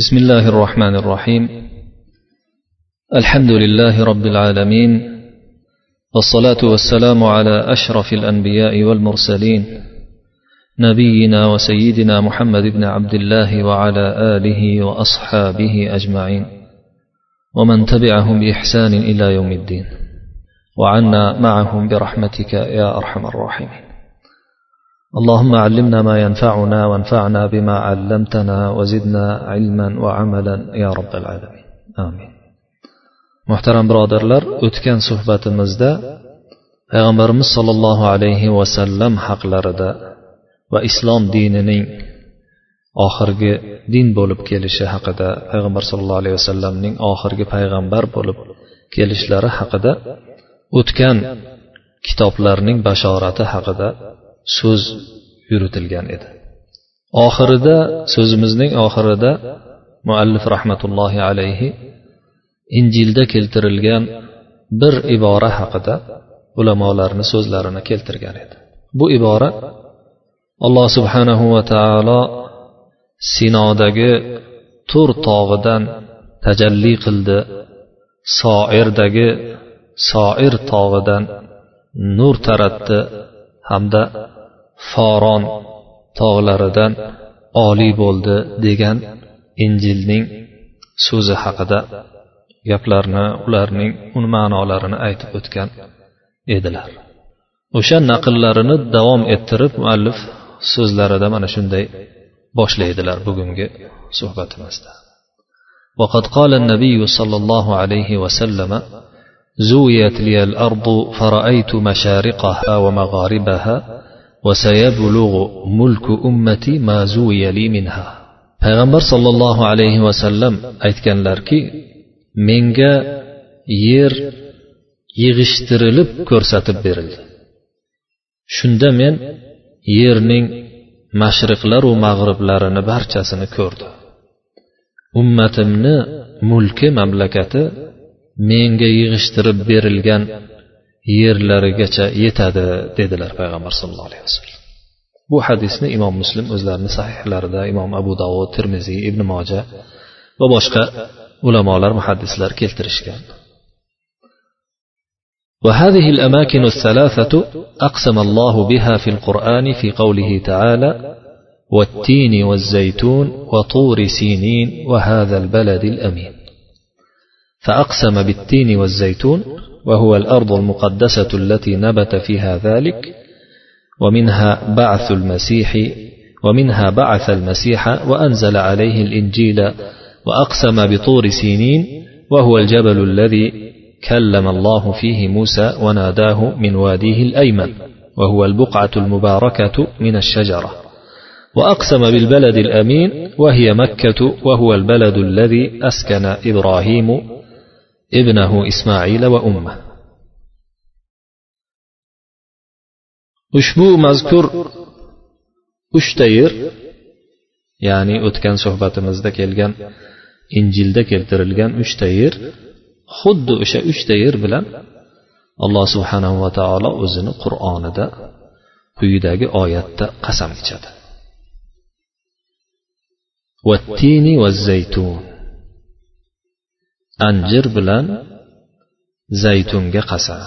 بسم الله الرحمن الرحيم. الحمد لله رب العالمين والصلاة والسلام على أشرف الأنبياء والمرسلين نبينا وسيدنا محمد بن عبد الله وعلى آله وأصحابه أجمعين ومن تبعهم بإحسان إلى يوم الدين. وعنا معهم برحمتك يا أرحم الراحمين. اللهم علمنا ما ينفعنا وانفعنا بما علمتنا وزدنا علما وعملا يا رب العالمين آمين muhtaram birodarlar o'tgan suhbatimizda payg'ambarimiz sollallohu alayhi vasallam haqlarida va islom dinining oxirgi din bo'lib kelishi haqida payg'ambar sollallohu alayhi vasallamning oxirgi payg'ambar bo'lib kelishlari haqida o'tgan kitoblarning bashorati haqida so'z yuritilgan edi. Oxirida so'zimizning oxirida muallif rahmatullohi alayhi injilda keltirilgan bir ibora haqida ulamolarni so'zlarini keltirgan edi. Bu ibora alloh subhanahu va taolo sinodagi tur tog'idan tajalli qildi soirdagi soir tog'idan nur taratdi hamda foron tog'laridan oliy bo'ldi degan injilning so'zi haqida gaplarni ularning un ma'nolarini aytib o'tgan edilar o'sha naqllarini davom ettirib muallif so'zlarida mana shunday boshlaydilar bugungi suhbatimizda وقد قال النبي صلى الله عليه وسلم زويت لي الأرض فرأيت مشارقها ومغاربها وسيبلغ ملك أمتي ما زوي لي منها payg'ambar sollallohu alayhi vasallam aytganlarki menga yer yig'ishtirilib ko'rsatib berildi shunda men yerning mashriqlaru mag'riblarini barchasini ko'rdim ummatimni mulki mamlakati menga yig'ishtirib berilgan yerlarigacha yetadi dedilar payg'ambar sallallohu alayhi vasallam bu hadisni imom muslim o'zlarini sahihlarida imom abu davud termiziy ibn moja va boshqa ulamolar muhaddislar keltirishgan وهذه الأماكن الثلاثة أقسم الله بها في القرآن في قوله تعالى والتين والزيتون وطور سينين وهذا البلد الأمين فأقسم بالتين والزيتون وهو الأرض المقدسة التي نبت فيها ذلك ومنها بعث المسيح ومنها بعث المسيح وأنزل عليه الإنجيل وأقسم بطور سينين وهو الجبل الذي كلم الله فيه موسى وناداه من واديه الأيمن وهو البقعة المباركة من الشجرة. وأقسم بالبلد الأمين وهي مكة وهو البلد الذي أسكن إبراهيم ابنه إسماعيل وأمه ushbu mazkur uchta yer ya'ni o'tgan suhbatimizda kelgan injilda keltirilgan uchta yer xuddi o'sha uchta yer bilan alloh subhanahu va taolo o'zini qur'onida quyidagi oyatda qasam ichadi vattini va zaytun Anjir bilan zaytunga qasam.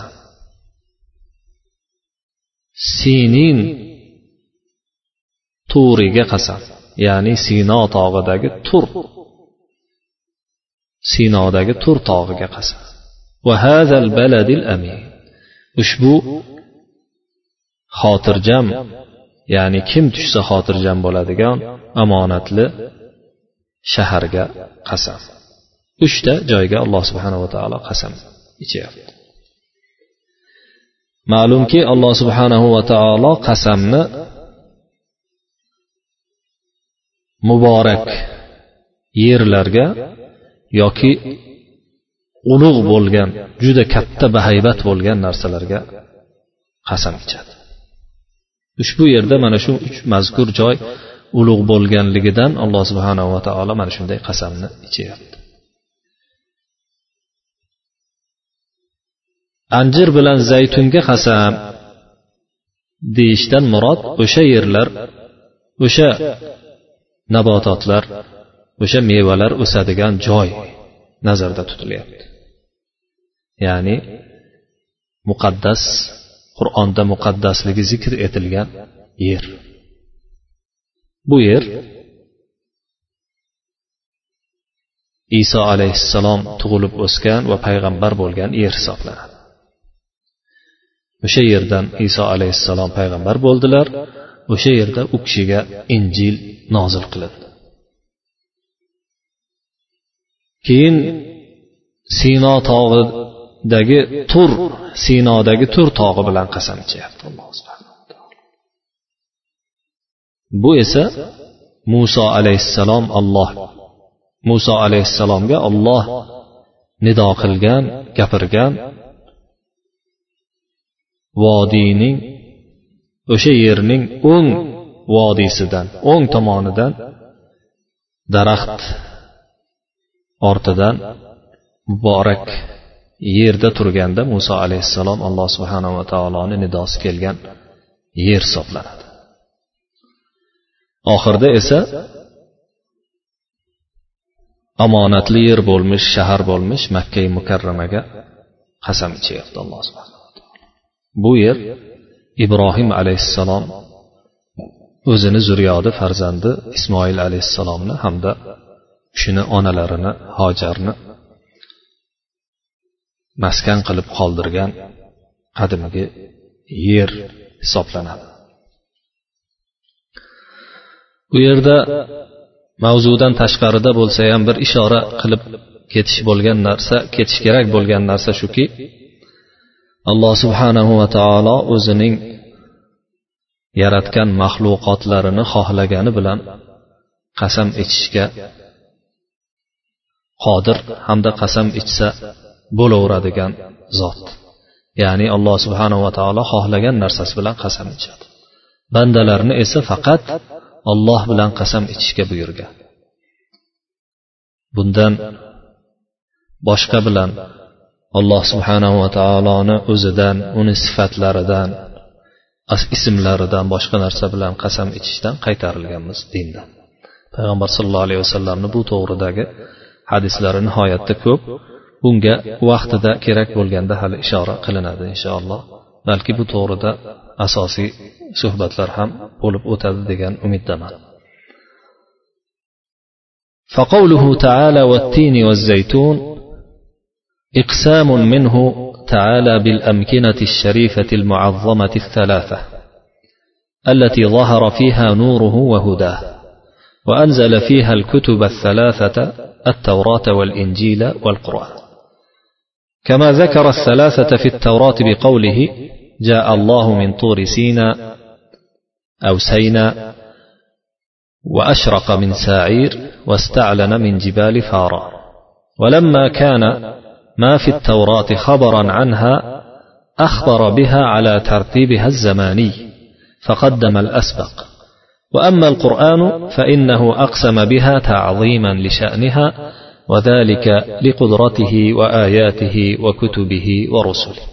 Sinin turiga qasam ya'ni sino tog'idagi tur. Sinodagi tur tog'iga qasam. Ushbu xotirjam ya'ni kim tushsa xotirjam bo'ladigan omonatli shaharga qasam. Uchta joyga alloh subhanava taolo qasam ichyapti. Ma'lumki alloh subhanahu va taolo qasamni muborak yerlarga yoki ulug' bo'lgan juda katta bahaybat bo'lgan narsalarga qasam ichadi. Ushbu yerda mana shu uch mazkur joy ulug' bo'lganligidan alloh subhanava taolo mana shunday qasamni ichyapti. Anjir bilan zaytunga qasam deyishdan murod o'sha yerlar o'sha nabototlar o'sha mevalar o'sadigan joy nazarda tutilyapti. Ya'ni muqaddas qur'onda muqaddasligi zikr etilgan yer. Bu yer iso alayhissalom tug'ilib o'sgan va payg'ambar bo'lgan yer hisoblanadi. O'sha yerdan iso alayhissalom payg'ambar bo'ldilar. O'sha yerda u kishiga injil nozil qilindi. Keyin sino tog'idagi tur sinodagi tur tog'i bilan qasam ichyapti bu esa muso alayhissalom olloh muso alayhissalomga olloh nido qilgan gapirgan vodiyning o'sha yerning o'ng vodiysidan o'ng tomonidan daraxt ortidan muborak yerda turganda muso alayhissalom alloh subhanava taoloni nidosi kelgan yer hisoblanadi. Oxirida esa omonatli yer bo'lmish shahar bo'lmish makkai mukarramaga qasam ichyapti alloh subhanahu bu yer ibrohim alayhissalom o'zini zurriyodi farzandi ismoil alayhissalomni hamda shuni onalarini hojarni maskan qilib qoldirgan qadimgi yer hisoblanadi. Bu yerda mavzudan tashqarida bo'lsa ham bir ishora qilib ketish bo'lgan narsa ketish kerak bo'lgan narsa shuki alloh subhanahu va taolo o'zining yaratgan maxluqotlarini xohlagani bilan qasam ichishga qodir hamda qasam ichsa bo'laveradigan zot. Ya'ni alloh subhanava taolo xohlagan narsasi bilan qasam ichadi. Bandalarni esa faqat olloh bilan qasam ichishga buyurgan. Bundan boshqa bilan alloh subhanava taoloni o'zidan uni sifatlaridan ismlaridan boshqa narsa bilan qasam ichishdan qaytarilganmiz dindan payg'ambar sallallohu alayhi vasallamni bu to'g'ridagi hadislari nihoyatda ko'p bunga vaqtida kerak bo'lganda hali ishora qilinadi inshaalloh balki bu to'g'rida asosiy suhbatlar ham bo'lib o'tadi degan umiddaman فقوله تعالى والتين والزيتون إقسام منه تعالى بالأمكنة الشريفة المعظمة الثلاثة التي ظهر فيها نوره وهداه وأنزل فيها الكتب الثلاثة التوراة والإنجيل والقرآن. كما ذكر الثلاثة في التوراة بقوله جاء الله من طور سينا أو سينا وأشرق من ساعير واستعلن من جبال فارا ولما كان ما في التوراة خبرا عنها أخبر بها على ترتيبها الزماني فقدم الأسبق. وأما القرآن فإنه أقسم بها تعظيما لشأنها وذلك لقدرته وآياته وكتبه ورسله.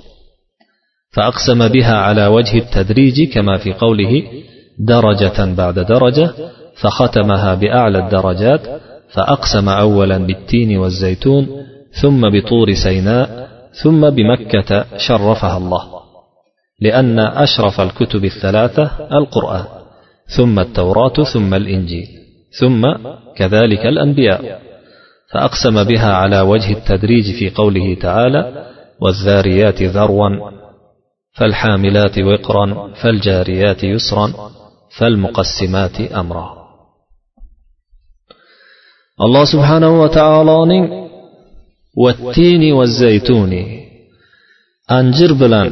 فأقسم بها على وجه التدريج كما في قوله درجة بعد درجة فختمها بأعلى الدرجات فأقسم اولا بالتين والزيتون ثم بطور سيناء ثم بمكة شرفها الله. لأن أشرف الكتب الثلاثة القرآن ثم التوراة ثم الإنجيل ثم كذلك الأنبياء. فأقسم بها على وجه التدريج في قوله تعالى والذاريات ذروا فالحاملات وقرا فالجاريات يسرا فالمقسمات أمرا. الله سبحانه vattini va zaytuni. Anjir bilan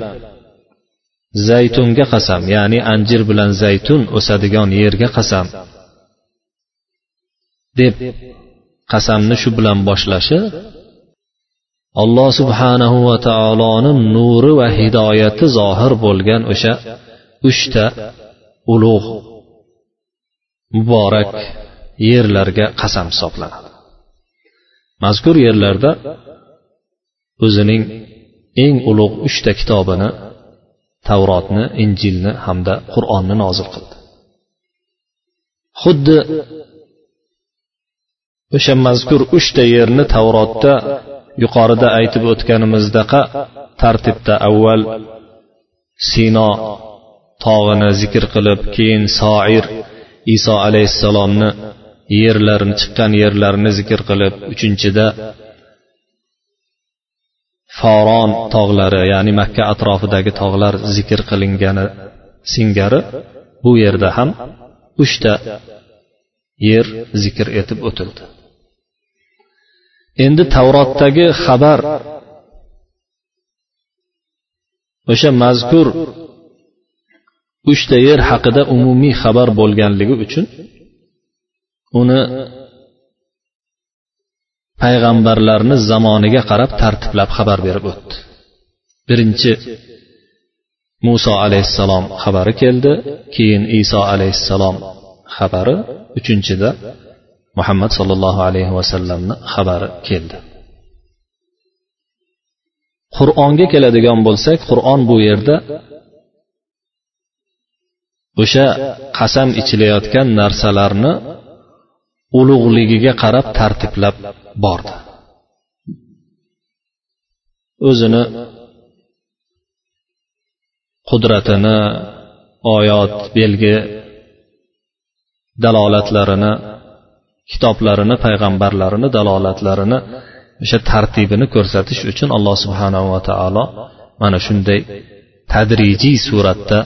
zaytunga qasam ya'ni anjir bilan zaytun o'sadigan yerga qasam. Deb qasamni shu bilan boshlashi alloh subhanahu va taoloni nuri va hidoyati zohir bo'lgan o'sha uchta ulug' muborak yerlarga qasam hisoblanadi. Mazkur yerlarda o'zining eng ulug' uchta kitobini tavrotni injilni hamda qur'onni nozil qildi. Xuddi o'sha mazkur uchta yerni tavrotda yuqorida aytib o'tganimizdaqa tartibda avval sino tog'ini zikr qilib keyin soir iso alayhissalomni yerlarini chiqqan yerlarini zikr qilib uchinchida foron tog'lari ya'ni makka atrofidagi tog'lar zikr qilingani singari bu yerda ham uchta yer zikr etib o'tildi. Endi tavrotdagi xabar. O'sha mazkur uchta yer haqida umumiy xabar bo'lganligi uchun uni payg'ambarlarni zamoniga qarab tartiblab xabar berib o'tdi. Birinchi muso alayhissalom xabari keldi keyin iso alayhissalom xabari uchinchida muhammad sollallohu alayhi vasallamni xabari keldi. Qur'onga keladigan bo'lsak qur'on bu yerda o'sha qasam ichilayotgan narsalarni ulug'ligiga qarab tartiblab bordi. O'zini qudratini oyat belgi dalolatlarini kitoblarini payg'ambarlarini dalolatlarini o'sha tartibini ko'rsatish uchun alloh subhanava taolo mana shunday tadrijiy suratda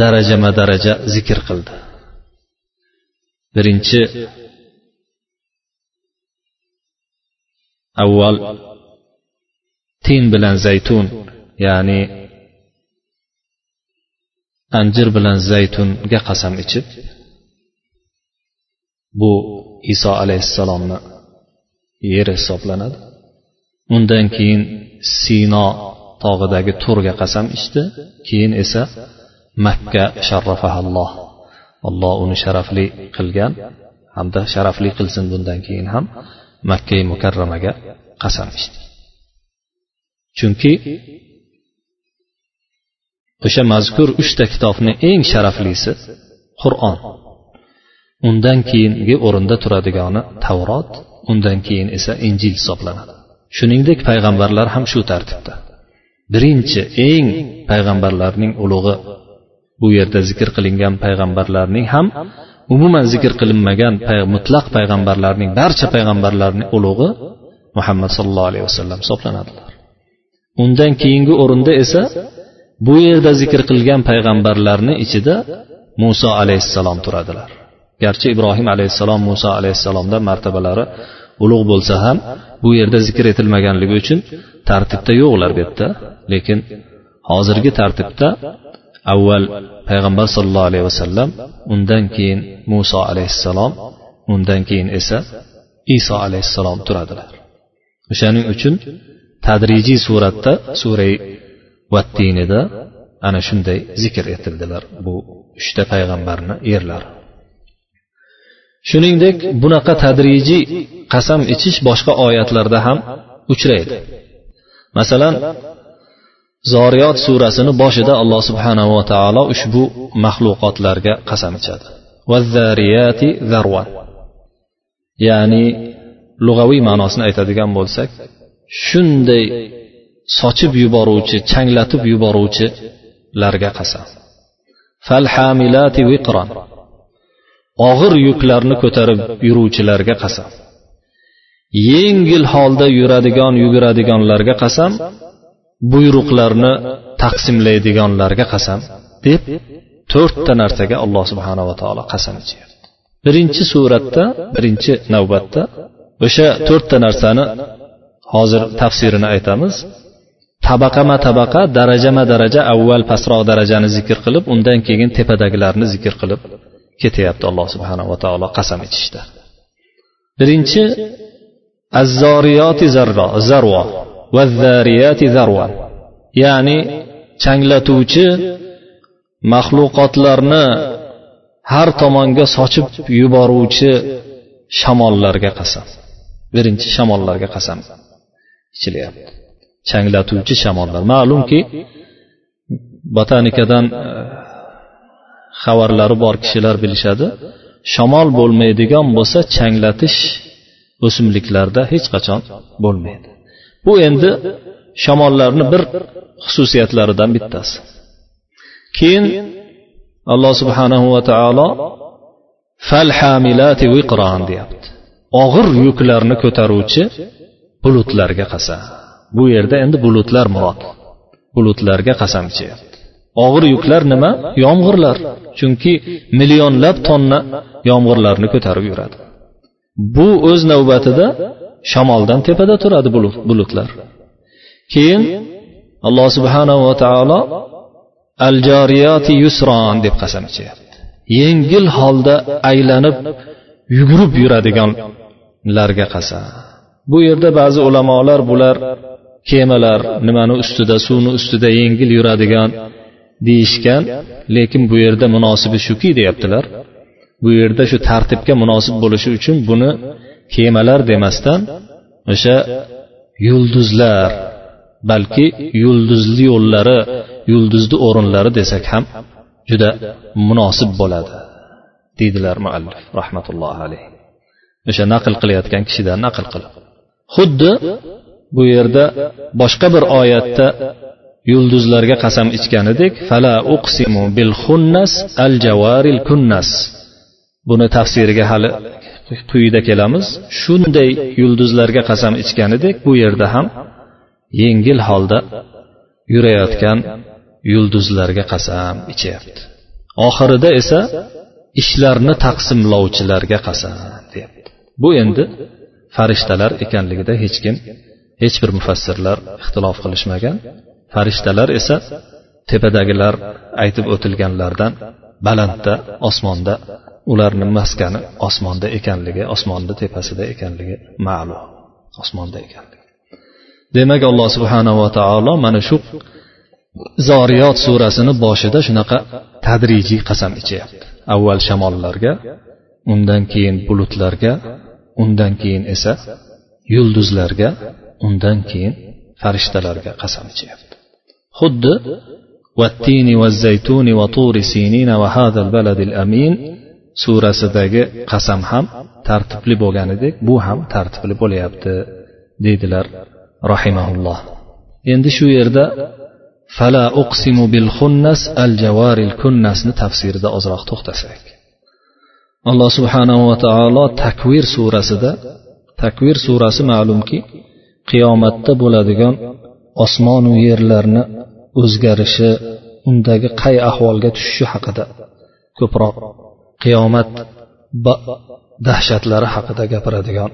darajama daraja zikr qildi. Birinchi avval tin bilan zaytun ya'ni anjir bilan zaytunga qasam ichib bu iso alayhissalomni yeri hisoblanadi. Undan keyin sino tog'idagi turga qasam ichdi keyin esa makka sharrafahalloh. Alloh uni sharafli qilgan hamda sharafli qilsin bundan keyin ham. Makkai mukarramaga qasam ichdi. Chunki o'sha mazkur uchta kitobni eng sharaflisi qur'on. Undan keyingi o'rinda turadigani tavrot undan keyin esa injil hisoblanadi. Shuningdek payg'ambarlar ham shu tartibda. Birinchi eng payg'ambarlarning ulug'i bu yerda zikr qilingan payg'ambarlarning ham umuman zikr qilinmagan mutlaq payg'ambarlarning barcha payg'ambarlarning ulug'i muhammad sallallohu alayhi vasallam hisoblanadilar. Undan keyingi o'rinda esa bu yerda zikr qilgan payg'ambarlarni ichida muso alayhissalom turadilar. Garchi ibrohim alayhissalom muso alayhissalomdan martabalari ulug' bo'lsa ham bu yerda zikr etilmaganligi uchun tartibda yo'qlar bu yerda lekin hozirgi tartibda avval payg'ambar sollallohu alayhi vasallam undan keyin muso alayhissalom undan keyin esa iso alayhissalom turadilar. O'shaning uchun tadrijiy suratda suray vattinida ana shunday zikr etildilar bu uchta payg'ambarni yerlari shuningdek bunaqa tadrijiy qasam ichish boshqa oyatlarda ham uchraydi. Masalan zoriyot surasini boshida alloh subhanava taolo ushbu maxluqotlarga qasam ichadi. Ya'ni lug'aviy ma'nosini aytadigan bo'lsak shunday sochib yuboruvchi changlatib yuboruvchilarga qasam. Falhamilati viqron og'ir yuklarni ko'tarib yuruvchilarga qasam. Yengil holda yuradigan yuguradiganlarga qasam buyruqlarni taqsimlaydiganlarga qasam deb to'rtta narsaga alloh subhanava taolo qasam ichyapti birinchi suratda birinchi navbatda o'sha to'rtta narsani hozir tafsirini aytamiz. Tabaqama tabaqa darajama daraja avval pastroq darajani zikr qilib undan keyin tepadagilarni zikr qilib ketyapti alloh subhanava taolo qasam ichishda. Birinchi azzoriyoti zarvo va ya'ni changlatuvchi maxluqotlarni har tomonga sochib yuboruvchi shamollarga qasam. Birinchi shamollarga qasam ichilyapti. Changlatuvchi shamollar. Ma'lumki botanikadan e, xabarlari bor kishilar bilishadi shamol bo'lmaydigan bo'lsa changlatish o'simliklarda hech qachon bo'lmaydi. Bu endi shamollarni bir xususiyatlaridan bittasi. Keyin alloh subhanahu va taolo fal hamilati viqron deyapti. Og'ir yuklarni ko'taruvchi bulutlarga qasam. Bu yerda endi bulutlar murod. Bulutlarga qasam ichyapti. Og'ir yuklar nima? Yomg'irlar. Chunki millionlab tonna yomg'irlarni ko'tarib yuradi. Bu o'z navbatida shamoldan tepada turadi bulutlar. Keyin alloh subhanahu va taolo al joriyati yusron deb qasam ichyapti. Yengil holda aylanib yugurib yuradiganlarga qasam. Bu yerda ba'zi ulamolar bular kemalar nimani ustida suvni ustida yengil yuradigan deyishgan lekin bu yerda munosibi shuki deyaptilar bu yerda shu tartibga munosib bo'lishi uchun buni kemalar demasdan o'sha yulduzlar balki yulduzli yo'llari yulduzli o'rinlari desak ham juda munosib bo'ladi deydilar muallif rahmatullohi alayhi o'sha naql qilayotgan kishidan naql qilib. Xuddi bu yerda boshqa bir oyatda yulduzlarga qasam ichganidek fala uqsimu bil xunnas al javaril kunnas. Buni tafsiriga hali quyida kelamiz. Shunday yulduzlarga qasam ichganidek bu yerda ham yengil holda yurayotgan yulduzlarga qasam ichyapti. Oxirida esa ishlarni taqsimlovchilarga qasam deyapti. Bu endi farishtalar ekanligida hech kim hech bir mufassirlar ixtilof qilishmagan. Farishtalar esa tepadagilar aytib o'tilganlardan balandda osmonda ularni maskani osmonda ekanligi osmonni tepasida ekanligi ma'lum. Osmonda ekanligi. Demak alloh subhanava taolo mana shu zoriyot surasini boshida shunaqa tadrijiy qasam ichyapti. Avval shamollarga undan keyin bulutlarga undan keyin esa yulduzlarga undan keyin farishtalarga qasam ichyapti. Xuddi والتين والزيتون وطور سينين وهذا البلد الأمين surasidagi qasam ham tartibli bo'lganidek bu ham tartibli bo'lyapti deydilar rahimaulloh endi shu yerda fala uqsimu bil xunnas al javaril kunnasni tafsirida ozroq to'xtasak alloh subhanahu va taolo takvir surasida takvir surasi ma'lumki qiyomatda bo'ladigan osmonu yerlarni o'zgarishi undagi qay ahvolga tushishi haqida. Ko'proq qiyomat dahshatlari haqida gapiradigan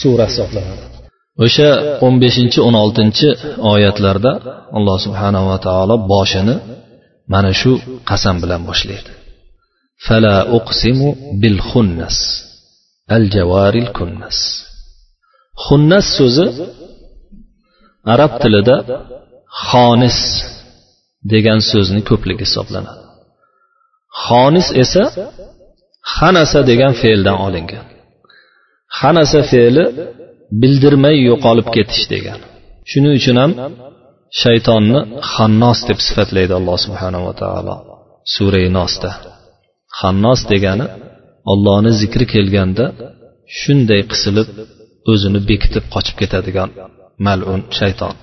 sura hisoblanadi. O'sha o'n beshinchi o'n oltinchi oyatlarda alloh subhanava taolo boshini mana shu qasam bilan boshlaydi. Fala uqsimu bil xunnas al javaril kunnas. Xunnas so'zi arab tilida xonis degan so'zni ko'pligi hisoblanadi. Xonis esa xanasa degan fe'ldan olingan. Xanasa fe'li bildirmay yo'qolib ketish degan. Shuning uchun ham shaytonni xannos deb sifatlaydi alloh subhanava taolo surai nosda. Xannos degani ollohni zikri kelganda shunday qisilib o'zini bekitib qochib ketadigan malun shayton.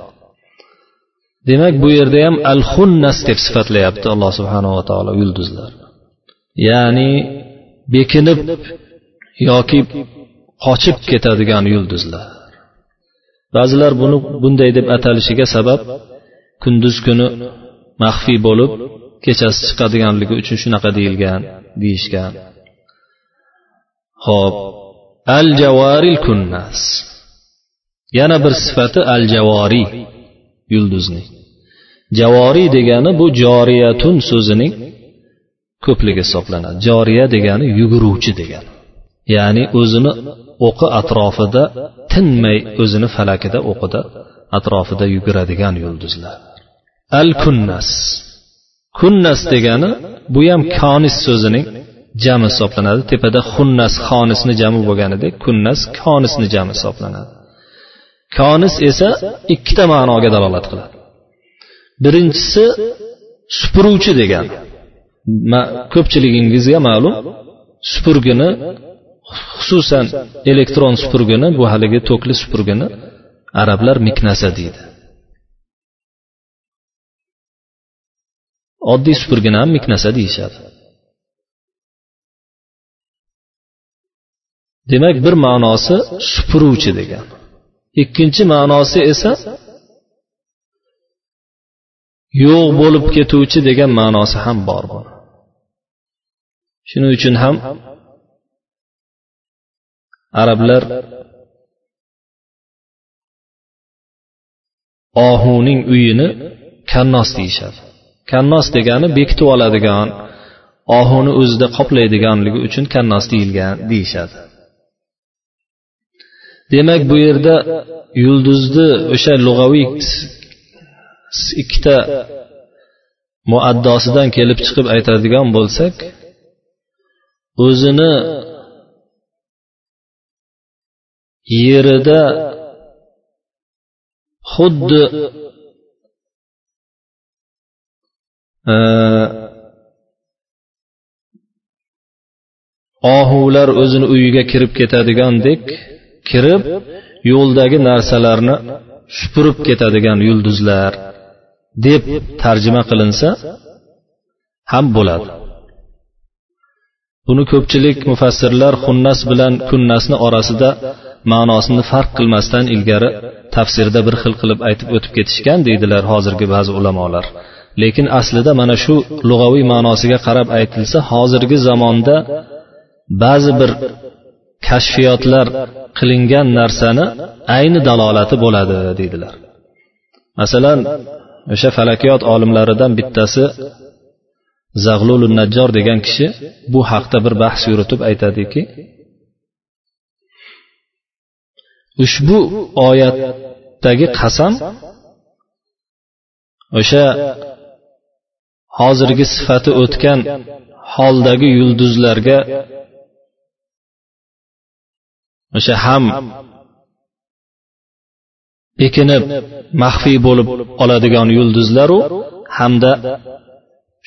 Demak bu yerda ham al xunnas deb sifatlayapti alloh subhanava taolo yulduzlar. Ya'ni bekinib yoki qochib ketadigan yulduzlar. Ba'zilar buni bunday deb atalishiga sabab kunduz kuni maxfiy bo'lib kechasi chiqadiganligi uchun shunaqa deyilgan deyishgan. Ho'p al javaril kunnas. Yana bir sifati al javoriy yulduzning javoriy degani bu joriyatun so'zining ko'pligi hisoblanadi. Joriya degani yuguruvchi degani. Ya'ni o'zini o'qi atrofida tinmay o'zini falakida o'qida atrofida yuguradigan yulduzlar. Al kunnas kunnas degani bu ham konis so'zining jami hisoblanadi. Tepada xunnas xonisni jami bo'lganidek kunnas konisni jami hisoblanadi. Konis esa ikkita ma'noga dalolat qiladi. Birinchisi supuruvchi degani ko'pchiligingizga ma'lum supurgini xususan elektron supurgini bu haligi tokli supurgini arablar miknasa deydi. Oddiy supurgini ham miknasa deyishadi. Demak bir ma'nosi supuruvchi degan. Ikkinchi ma'nosi esa yo'q bo'lib ketuvchi degan ma'nosi ham bor buni shuning uchun ham arablar ohuning uyini kannos deyishadi. Kannos degani bekitib oladigan ohuni o'zida qoplaydiganligi uchun kannos deyilgan deyishadi. Demak bu yerda yulduzni o'sha lug'aviy ikkita muaddosidan kelib chiqib aytadigan bo'lsak o'zini yerida xuddi e, ohular o'zini uyiga kirib ketadigandek kirib yo'ldagi narsalarni supurib ketadigan yulduzlar deb tarjima qilinsa ham bo'ladi. Buni ko'pchilik mufassirlar xunnas bilan kunnasni orasida ma'nosini farq qilmasdan ilgari tafsirda bir xil qilib aytib o'tib ketishgan deydilar hozirgi ba'zi ulamolar. Lekin aslida mana shu lug'aviy ma'nosiga qarab aytilsa hozirgi zamonda ba'zi bir kashfiyotlar qilingan narsani ayni dalolati bo'ladi deydilar. Masalan o'sha falakiyot olimlaridan bittasi zag'lulu najjor degan kishi bu haqda bir bahs yuritib aytadiki ushbu oyatdagi qasam o'sha hozirgi sifati o'tgan holdagi yulduzlarga o'sha ham bekinib maxfiy bo'lib oladigan yulduzlaru hamda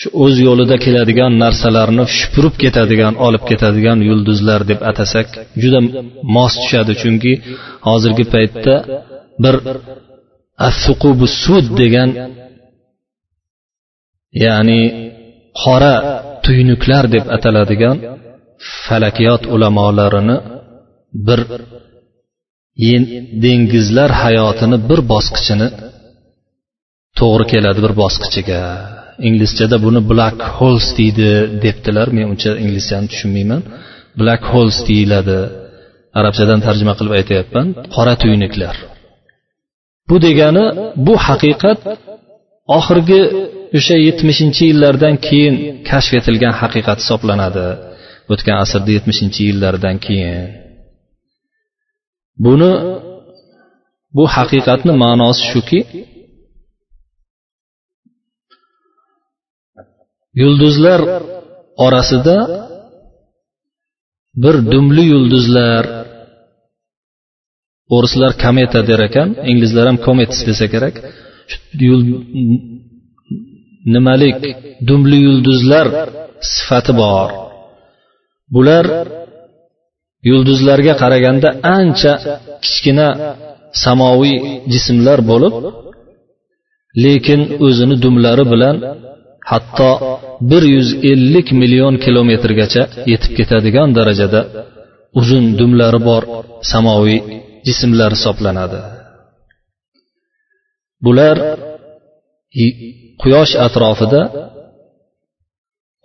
shu o'z yo'lida keladigan narsalarni shupurib ketadigan olib ketadigan yulduzlar deb atasak juda mos tushadi. Chunki hozirgi paytda bir sud degan ya'ni qora tuynuklar deb ataladigan falakiyot ulamolarini bir dengizlar hayotini bir bosqichini to'g'ri keladi bir bosqichiga. Inglizchada buni black holes deydi debdilar. Men uncha inglizchani tushunmayman. Black holes deyiladi. Arabchadan tarjima qilib aytyapman. Qora tuynuklar. Bu degani bu haqiqat oxirgi o'sha yetmishinchi yillardan keyin kashf etilgan haqiqat hisoblanadi. O'tgan asrda yetmishinchi yillardan keyin. Buni bu haqiqatni ma'nosi shuki yulduzlar orasida bir dumli yulduzlar o'rislar kometa der ekan inglizlar ham comets desa kerak. Nimalik dumli yulduzlar sifati bor. Bular yulduzlarga qaraganda ancha kichkina samoviy jismlar bo'lib lekin o'zini dumlari bilan hatto bir yuz ellik million kilometrgacha yetib ketadigan darajada uzun dumlari bor samoviy jismlar hisoblanadi. Bular quyosh atrofida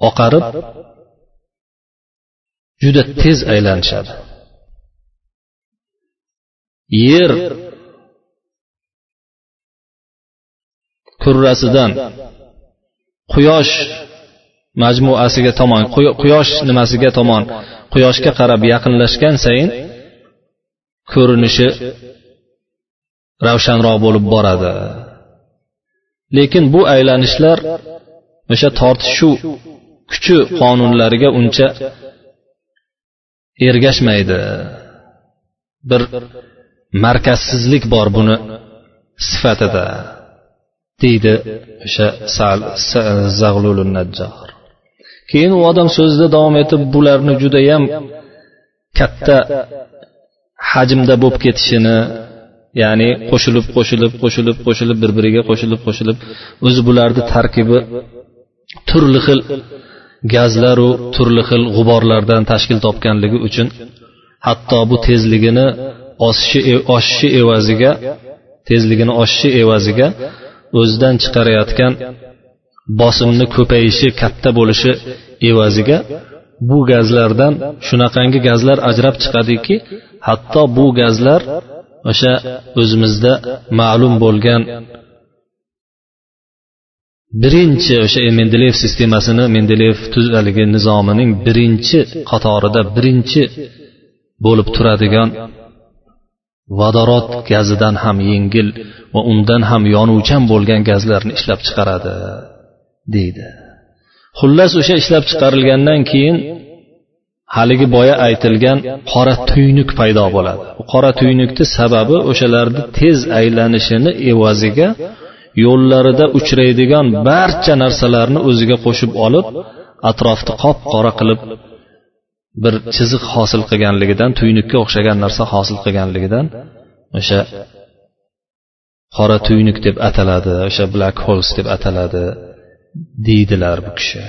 oqarib juda tez aylanishadi. Yer kurrasidan quyosh majmuasiga tomon quyosh nimasiga tomon quyoshga qarab yaqinlashgan sayin ko'rinishi ravshanroq bo'lib boradi. Lekin bu aylanishlar o'sha tortishuv kuchi qonunlariga uncha ergashmaydi. Bir markazsizlik bor buni sifatida deydi o'sha zag'lulun najjor keyin u odam so'zida davom etib bularni judayam katta hajmda bo'lib ketishini ya'ni qo'shilib qo'shilib qo'shilib qo'shilib bir biriga qo'shilib qo'shilib o'zi bularni tarkibi turli xil gazlaru turli xil g'uborlardan tashkil topganligi uchun hatto bu tezligini oshishi e- oshishi evaziga tezligini oshishi evaziga o'zidan chiqarayotgan bosimni ko'payishi katta bo'lishi evaziga bu gazlardan shunaqangi gazlar ajrab chiqadiki hatto bu gazlar o'sha o'zimizda ma'lum bo'lgan birinchi o'sha mendeleyev sistemasini mendeleyev haligi nizomining birinchi qatorida birinchi bo'lib turadigan vodorod gazidan ham yengil va undan ham yonuvchan bo'lgan gazlarni ishlab chiqaradi deydi. Xullas o'sha ishlab chiqarilgandan keyin haligi boya aytilgan qora tuynuk paydo bo'ladi. Bu qora tuynukni sababi o'shalarni tez aylanishini evaziga yo'llarida uchraydigan barcha narsalarni o'ziga qo'shib olib atrofni qop qora qilib bir chiziq hosil qilganligidan tuynukka o'xshagan narsa hosil qilganligidan o'sha qora tuynuk deb ataladi o'sha black holes deb ataladi deydilar bu kishi.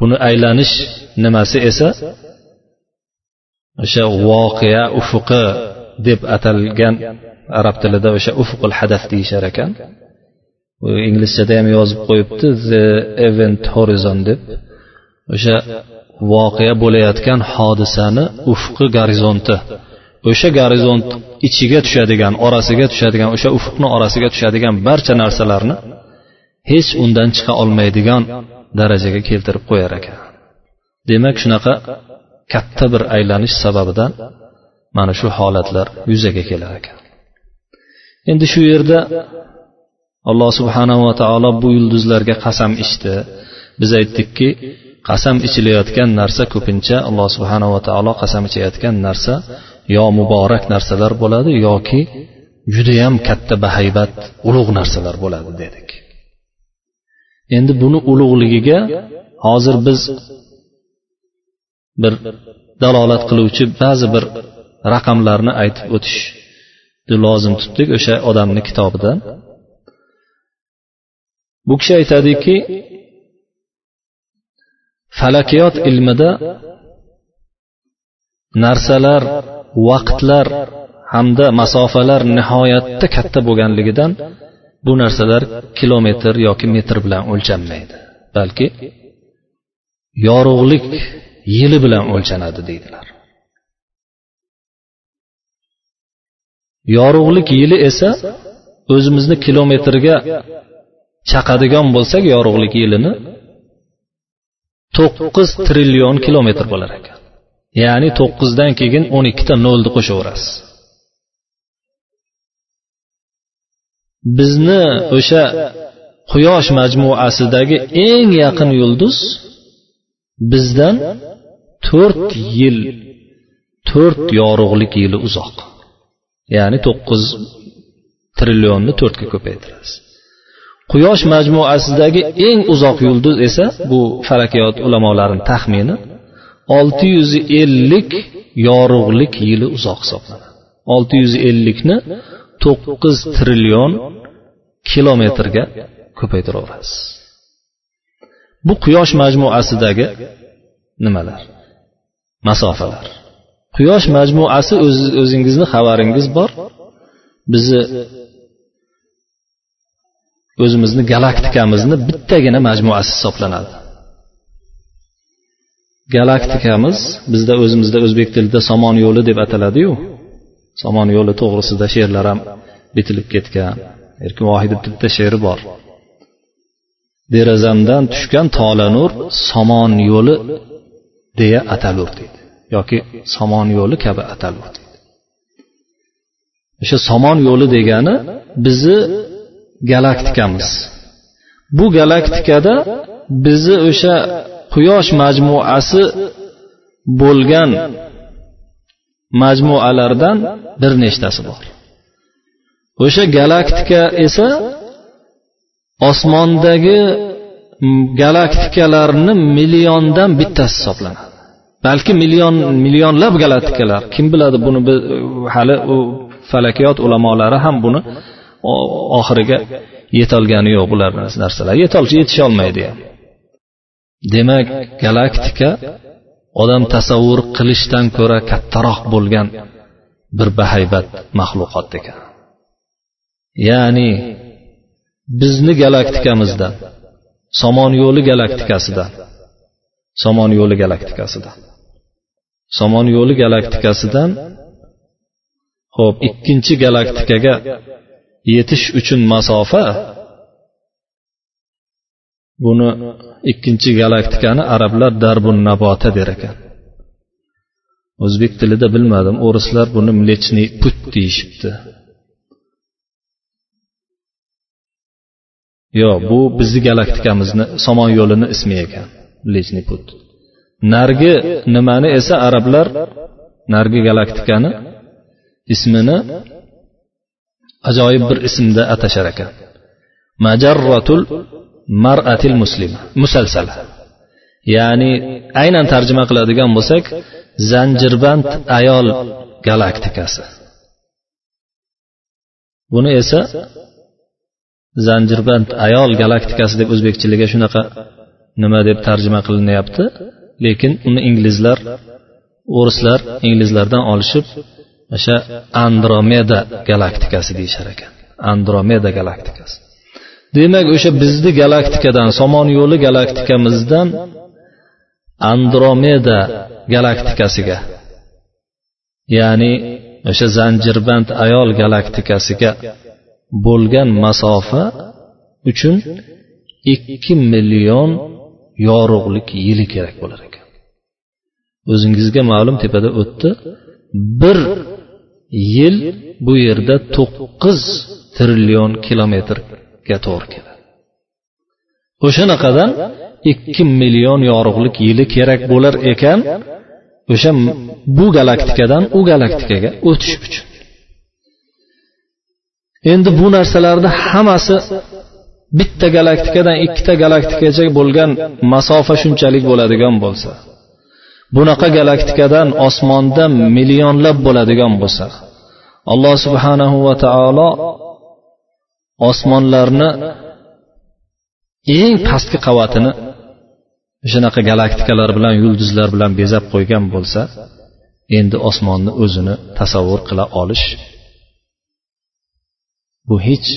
Buni aylanish nimasi esa? O'sha voqea ufuqi deb atalgan arab tilida o'sha ufqul hadaf deyishar ekan. Inglizchada ham yozib qo'yibdi the event horizon deb. O'sha voqea bo'layotgan hodisani ufqi gorizonti o'sha gorizont ichiga tushadigan orasiga tushadigan o'sha ufqni orasiga tushadigan barcha narsalarni hech undan chiqa olmaydigan darajaga keltirib qo'yar ekan. Demak shunaqa katta bir aylanish sababidan mana shu holatlar yuzaga kelar ekan endi shu yerda alloh subhanava taolo bu yulduzlarga qasam ichdi. Biz aytdikki qasam ichilayotgan narsa ko'pincha alloh subhanava taolo qasam ichayotgan narsa yo muborak narsalar bo'ladi yoki judayam katta bahaybat ulug' narsalar bo'ladi dedik. Endi buni ulug'ligiga hozir biz bir dalolat qiluvchi ba'zi bir raqamlarni aytib o'tishni lozim tutdik o'sha odamni kitobidan bu kishi aytadiki falakiyot ilmida narsalar vaqtlar hamda masofalar nihoyatda katta bo'lganligidan bu narsalar kilometr yoki metr bilan o'lchanmaydi balki yorug'lik yili bilan o'lchanadi deydilar. Yorug'lik yili esa o'zimizni kilometrga chaqadigan bo'lsak yorug'lik yilini to'qqiz trillion kilometr bo'lar ekan. Ya'ni to'qqizdan keyin o'n ikkita nolni qo'shaverasiz. Bizni o'sha quyosh majmuasidagi eng yaqin yulduz bizdan to'rt yil to'rt yorug'lik yili uzoq. Ya'ni to'qqiz trillionni to'rtga ko'paytirasiz. Quyosh majmuasidagi eng uzoq yulduz esa bu falakiyot ulamolarini taxmini olti yuz ellik yorug'lik yili uzoq hisoblanadi. olti yuz ellikni to'qqiz trillion kilometrga ko'paytiraverasiz. Bu quyosh majmuasidagi nimalar? Masofalar. Quyosh majmuasi o'zingizni xabaringiz bor. Bizni o'zimizni galaktikamizni bittagina majmuasi hisoblanadi. Galaktikamiz bizda o'zimizda o'zbek tilida somon yo'li deb ataladiyu. Somon yo'li to'g'risida she'rlar ham bitilib ketgan. Erkin vohidov bitta she'ri bor. Derazamdan tushgan tola nur somon yo'li deya atalur deydi yoki somon yo'li kabi atalur o'sha somon yo'li degani bizni galaktikamiz. Bu galaktikada bizni o'sha quyosh majmuasi bo'lgan majmualardan bir nechtasi bor. O'sha galaktika esa osmondagi galaktikalarni milliondan bittasi hisoblanadi. Balki million millionlab galaktikalar kim biladi buni biz hali u falakiyot ulamolari ham buni oxiriga yetolgani yo'q bular narsalar. Yetisholmaydi ham. Demak galaktika odam tasavvur qilishdan ko'ra kattaroq bo'lgan bir bahaybat maxluqot ekan. Ya'ni bizni galaktikamizdan somon yo'li galaktikasidan somon yo'li galaktikasidan. Somon yo'li galaktikasidan ho'p ikkinchi galaktikaga yetish uchun masofa buni ikkinchi galaktikani arablar darbun nabota der ekan. O'zbek tilida bilmadim o'rislar buni mlechniy put deyishibdi. Yo'q bu bizni galaktikamizni somon yo'lini ismi ekan mlechniy put. Narigi nimani esa arablar narigi galaktikani ismini ajoyib bir ismda atashar ekan. Majarratul mar'atil muslima musalsala. Ya'ni aynan tarjima qiladigan bo'lsak zanjirband ayol galaktikasi. Buni esa zanjirband ayol galaktikasi deb o'zbekchiliga shunaqa nima deb tarjima qilinyapti? Lekin uni inglizlar o'rislar inglizlardan olishib o'sha andromeda galaktikasi deyishar ekan. Andromeda galaktikasi demak o'sha bizni galaktikadan somon yo'li galaktikamizdan andromeda galaktikasiga ya'ni o'sha zanjirband ayol galaktikasiga bo'lgan masofa uchun ikki million yorug'lik yili kerak bo'lar ekan. O'zingizga ma'lum tepada o'tdi bir yil bu yerda to'qqiz trillion kilometrga to'g'ri keladi. O'shanaqadan ikki million yorug'lik yili kerak bo'lar ekan o'sha bu galaktikadan u galaktikaga o'tish uchun. Endi bu narsalarni hammasi bitta galaktikadan ikkita galaktikagacha bo'lgan masofa shunchalik bo'ladigan bo'lsa bunaqa galaktikadan osmonda millionlab bo'ladigan bo'lsa alloh subhanahu va taolo osmonlarni eng pastki qavatini shunaqa galaktikalar bilan yulduzlar bilan bezab qo'ygan bo'lsa endi osmonni o'zini tasavvur qila olish bu hech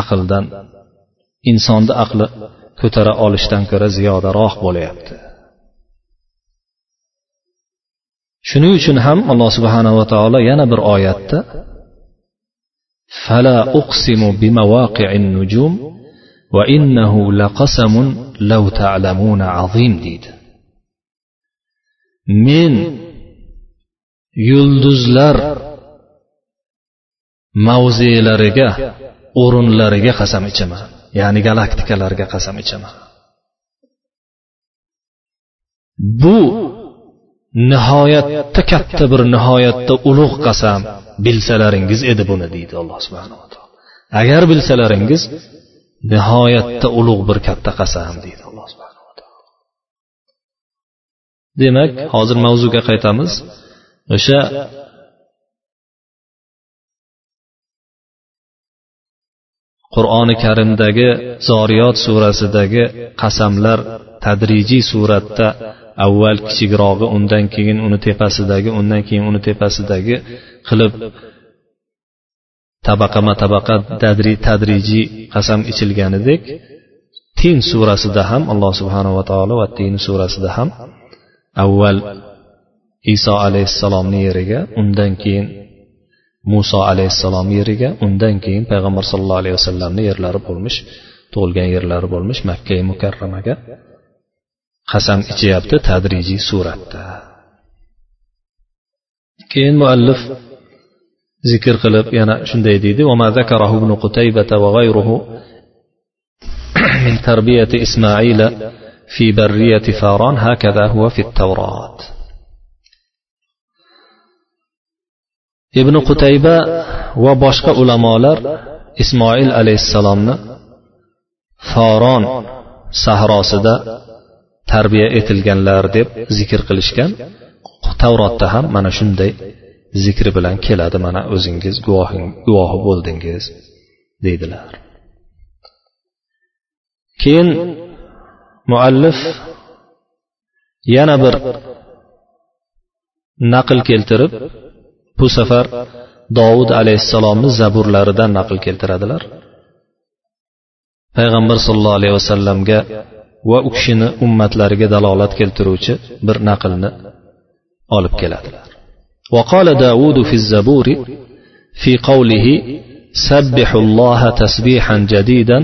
aqldan insonni aqli ko'tara olishdan ko'ra ziyodaroq bo'lyapti shuning uchun ham alloh subhanava taolo yana bir oyatda فلا أقسم بمواقع النجوم وإنه لقسم لو تعلمون عظيم deydi men yulduzlar mavzelariga o'rinlariga qasam ichaman ya'ni galaktikalarga qasam ichaman bu nihoyatda katta bir nihoyatda ulug' qasam bilsalaringiz edi buni deydi alloh subhanava taolo. Agar bilsalaringiz nihoyatda ulug' bir katta qasam deydi alloh subhanava taolo. Demak hozir mavzuga qaytamiz. O'sha qur'oni karimdagi zoriyot surasidagi qasamlar tadrijiy suratda avval kichikrog'i undan keyin uni tepasidagi undan keyin uni tepasidagi qilib tabaqama tabaqa tadrijiy qasam ichilganidek tin surasida ham alloh subhanava taolo va tin surasida ham avval iso alayhissalomni yeriga undan keyin muso alayhissalom yeriga undan keyin payg'ambar sallallohu alayhi vasallamni yerlari bo'lmish tug'ilgan yerlari bo'lmish makka mukarramaga qasam ichyapti tadrijiy suratda keyin muallif zikr qilib yana shunday deydi من تربية إسماعيل في برية فاران هكذا هو في التوراة ibn qutayba va boshqa ulamolar ismoil alayhissalomni foron sahrosida tarbiya etilganlar deb zikr qilishgan tavrotda ham mana shunday zikri bilan keladi. Mana o'zingiz guvohi bo'ldingiz deydilar. Keyin muallif yana bir naql keltirib bu safar dovud alayhissalomni zaburlaridan naql keltiradilar payg'ambar sollallohu alayhi vasallamga va u kishini ummatlariga dalolat keltiruvchi bir naqlni olib keladilar وقال داود في الزبور في قوله سبحوا الله تسبيحا جديدا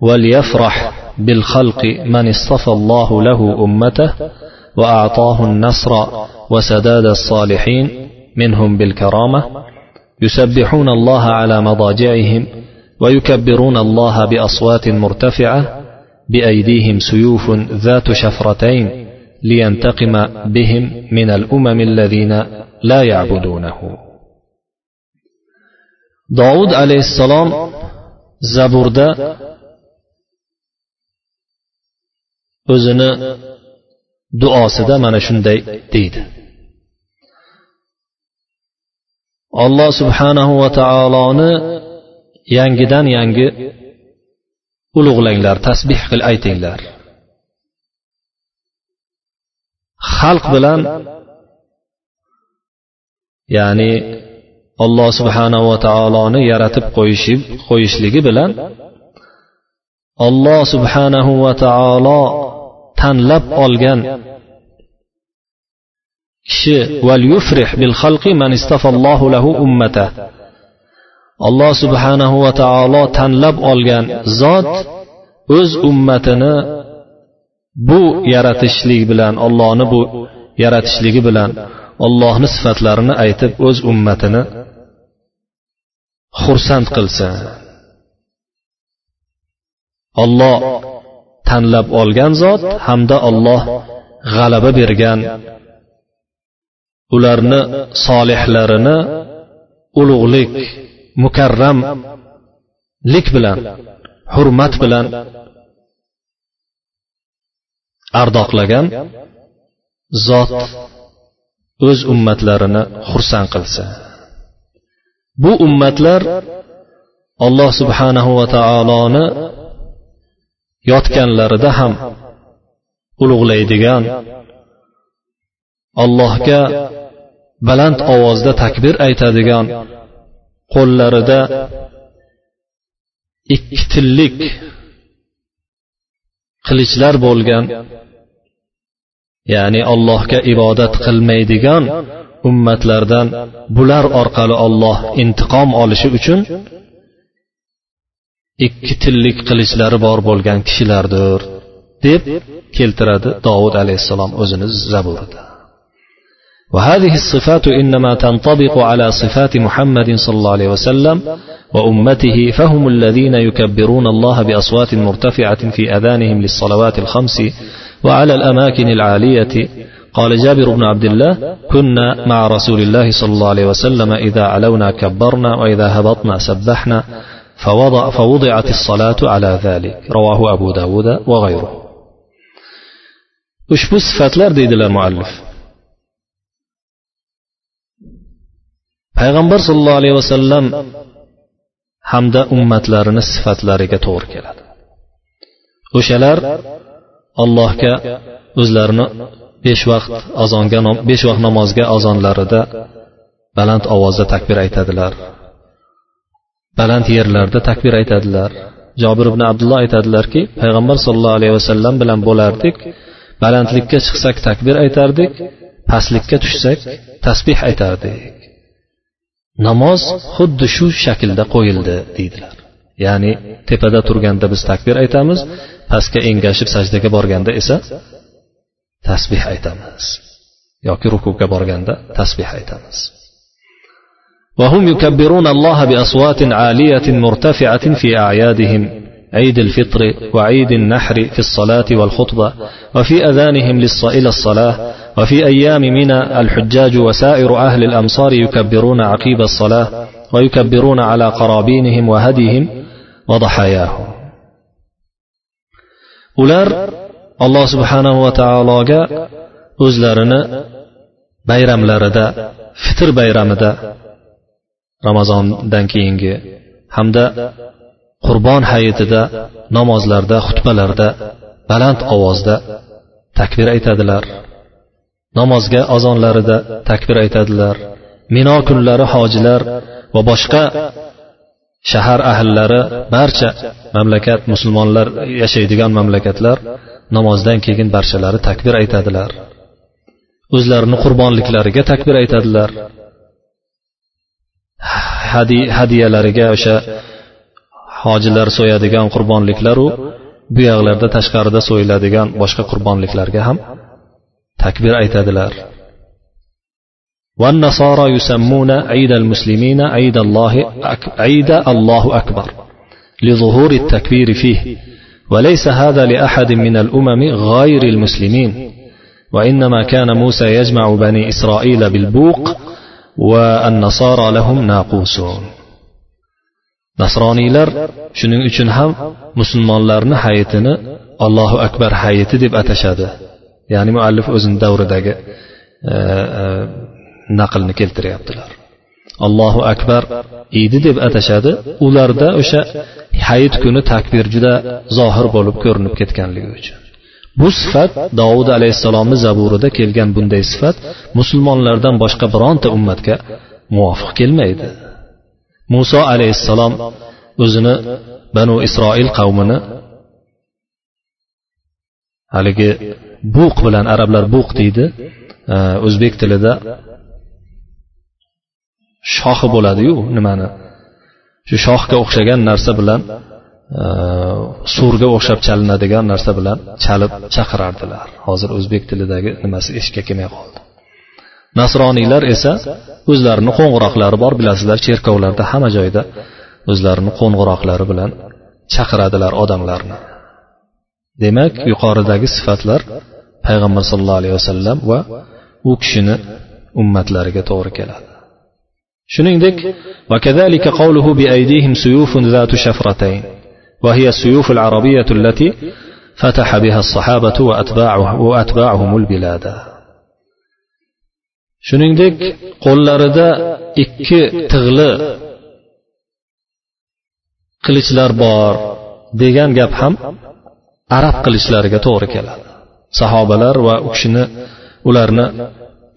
وليفرح بالخلق من اصطفى الله له أمته وأعطاه النصر وسداد الصالحين منهم بالكرامة يسبحون الله على مضاجعهم ويكبرون الله بأصوات مرتفعة بأيديهم سيوف ذات شفرتين لينتقم بهم من الأمم الذين لا يعبدونه. داود عليه السلام زبوردا o'zini duosida mana shunday deydi. Alloh subhanahu va taoloni yangidan yangi ulug'langlar tasbih qil aytinglar. Xalq bilan ya'ni alloh subhanahu va taoloni yaratib qo'yishligi bilan alloh subhanahu va taolo tanlab olgan ummata. Alloh subhanahu va taolo tanlab olgan zot o'z ummatini bu yaratishlik bilan ollohni bu yaratishligi bilan ollohni sifatlarini aytib o'z ummatini xursand qilsin. Olloh tanlab olgan zot hamda olloh g'alaba bergan ularni solihlarini ulug'lik mukarramlik bilan hurmat bilan ardoqlagan zot o'z ummatlarini xursand qilsa. Bu ummatlar alloh subhanahu va taoloni yotganlarida ham ulug'laydigan allohga baland ovozda takbir aytadigan qo'llarida ikki tillik qilichlar bo'lgan ya'ni allohga ibodat qilmaydigan ummatlardan bular orqali olloh intiqom olishi uchun ikki tillik qilichlari bor bo'lgan kishilardir deb keltiradi dovud alayhissalom o'zini zaburida. وهذه الصفات إنما تنطبق على صفات محمد صلى الله عليه وسلم وأمته فهم الذين يكبرون الله بأصوات مرتفعة في أذانهم للصلوات الخمس وعلى الأماكن العالية. قال جابر بن عبد الله كنا مع رسول الله صلى الله عليه وسلم إذا علونا كبرنا وإذا هبطنا سبحنا فوضع فوضعت الصلاة على ذلك. رواه أبو داود وغيره. Ushbu sifatlar deydilar muallif payg'ambar sollallohu alayhi vasallam hamda ummatlarini sifatlariga to'g'ri keladi. O'shalar allohga o'zlarini besh vaqt azonga besh vaqt namozga azonlarida baland ovozda takbir aytadilar. Baland yerlarda takbir aytadilar. Jobir ibn abdulloh aytadilarki payg'ambar sollallohu alayhi vasallam bilan bo'lardik balandlikka chiqsak takbir aytardik pastlikka tushsak tasbih aytardik. Namoz xuddi shu shaklda qo'yildi deydilar ya'ni tepada turganda biz takbir aytamiz pastga engashib sajdaga borganda esa tasbih aytamiz yoki rukuga borganda tasbih aytamiz وهم يكبرون الله بأصوات عالية مرتفعة في أعيادهم عيد الفطر وعيد النحر في الصلاة والخطبة وفي أذانهم إلى الصلاة وفي أيام منى الحجاج وسائر أهل الأمصار يكبرون عقيب الصلاة ويكبرون على قرابينهم وهديهم وضحاياهم. أولار الله سبحانه وتعالى أزلرنا بيرم لردا فتر بيرم دا رمضان دنكينج همدا قربان حيات دا نماز لردا خطبة لردا بلانت أواز دا تكبير أيتاد namozga azonlarida takbir aytadilar. Mino kunlari hojilar va boshqa shahar ahllari barcha mamlakat musulmonlar yashaydigan mamlakatlar namozdan keyin barchalari takbir aytadilar. O'zlarini qurbonliklariga takbir aytadilar. Hadiyalariga o'sha hojilar so'yadigan qurbonliklaru bu yoqlarda tashqarida so'yiladigan boshqa qurbonliklarga ham takbir aytadilar والنصارى يسمون عيد المسلمين عيد الله عيد الله أكبر لظهور التكبير فيه. وليس هذا لأحد من الأمم غير المسلمين. وإنما كان موسى يجمع بني إسرائيل بالبوق والنصارى لهم ناقوسون. nasroniylar shuning uchun ham musulmonlarni hayitini allohu akbar hayiti deb atashadi ya'ni muallif o'zini davridagi e, e, naqlni keltiryaptilar. Allohu akbar idi deb atashadi. Ularda o'sha hayit kuni takbir juda zohir bo'lib ko'rinib ketganligi uchun. Bu sifat dovud alayhissalomni zaburida kelgan bunday sifat musulmonlardan boshqa bironta ummatga muvofiq kelmaydi. Muso alayhissalom o'zini banu isroil qavmini haligi buq bilan arablar buq deydi. O'zbek tilida shoxi bo'ladiyu nimani? Shu shoxga o'xshagan narsa bilan surga o'xshab chalinadigan narsa bilan chalib chaqirardilar. Hozir o'zbek tilidagi nimasi esga kelmay qoldi. Nasroniylar esa o'zlarini qo'ng'iroqlari bor bilasizlar cherkovlarda hamma joyda o'zlarini qo'ng'iroqlari bilan chaqiradilar odamlarni. demak yuqoridagi sifatlar payg'ambar sallallohu alayhi vasallam va u kishini ummatlariga to'g'ri keladi shuningdek وكذلك قوله بأيديهم سيوف ذات شفرتين وهي السيوف العربية التي فتح بها الصحابة وأتباعه وأتباعهم البلاد shuningdek qo'llarida ikki tig'li qilichlar bor degan gap ham arab qilichlariga to'g'ri keladi sahobalar va u kishini ularni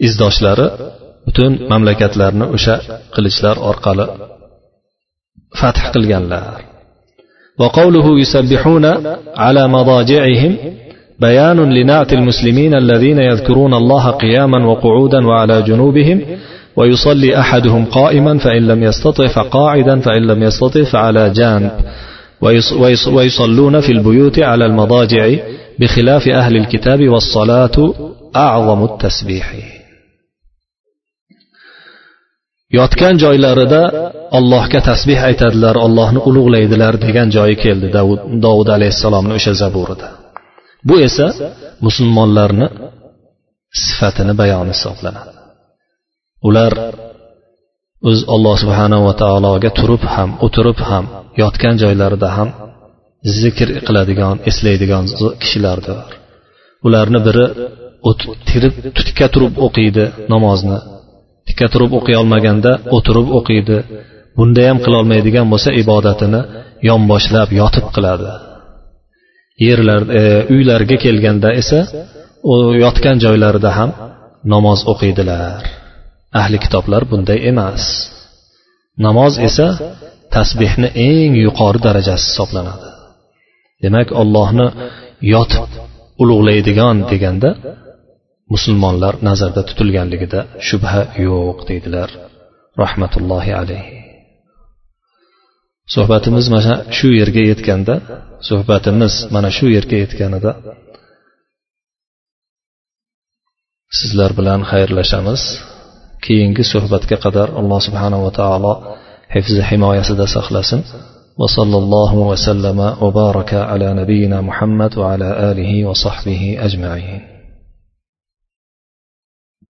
izdoshlari butun mamlakatlarni o'sha qilichlar orqali fath qilganlar وقوله يسبحون على مضاجعهم بيان لنعت المسلمين الذين يذكرون الله قياما وقعودا وعلى جنوبهم ويصلي أحدهم قائما فإن لم يستطع فقاعدا فإن لم يستطع فعلى جانب ويصلون في البيوت على المضاجع بخلاف أهل الكتاب والصلاة أعظم التسبيح yotgan joylarida allohga tasbeh aytadilar allohni ulug'laydilar degan joyi keldi dovud alayhissalomni o'sha zaburida bu esa musulmonlarni sifatini bayoni hisoblanadi ular o'z alloh subhanava taologa turib ham o'tirib ham yotgan joylarida ham zikr qiladigan eslaydigan kishilardir. Ularni biri tirib tikka turib o'qiydi namozni. Tikka turib o'qiy olmaganda o'tirib o'qiydi. Bunda ham qilolmaydigan bo'lsa ibodatini yonboshlab yotib qiladi. Yerlar e, uylarga kelganda esa u yotgan joylarida ham namoz o'qiydilar. Ahli kitoblar bunday emas. Namoz esa tasbehni eng yuqori darajasi hisoblanadi. Demak ollohni yotib ulug'laydigan deganda musulmonlar nazarda tutilganligida shubha yo'q deydilar. Rahmatullohi alayhi. Suhbatimiz mana shu yerga yetganda suhbatimiz mana shu yerga yetganida sizlar bilan xayrlashamiz. Keyingi suhbatga qadar alloh subhanava taolo hifzi himoyasida saqlasin وصلى الله وسلم وبارك على نبينا محمد وعلى اله وصحبه اجمعين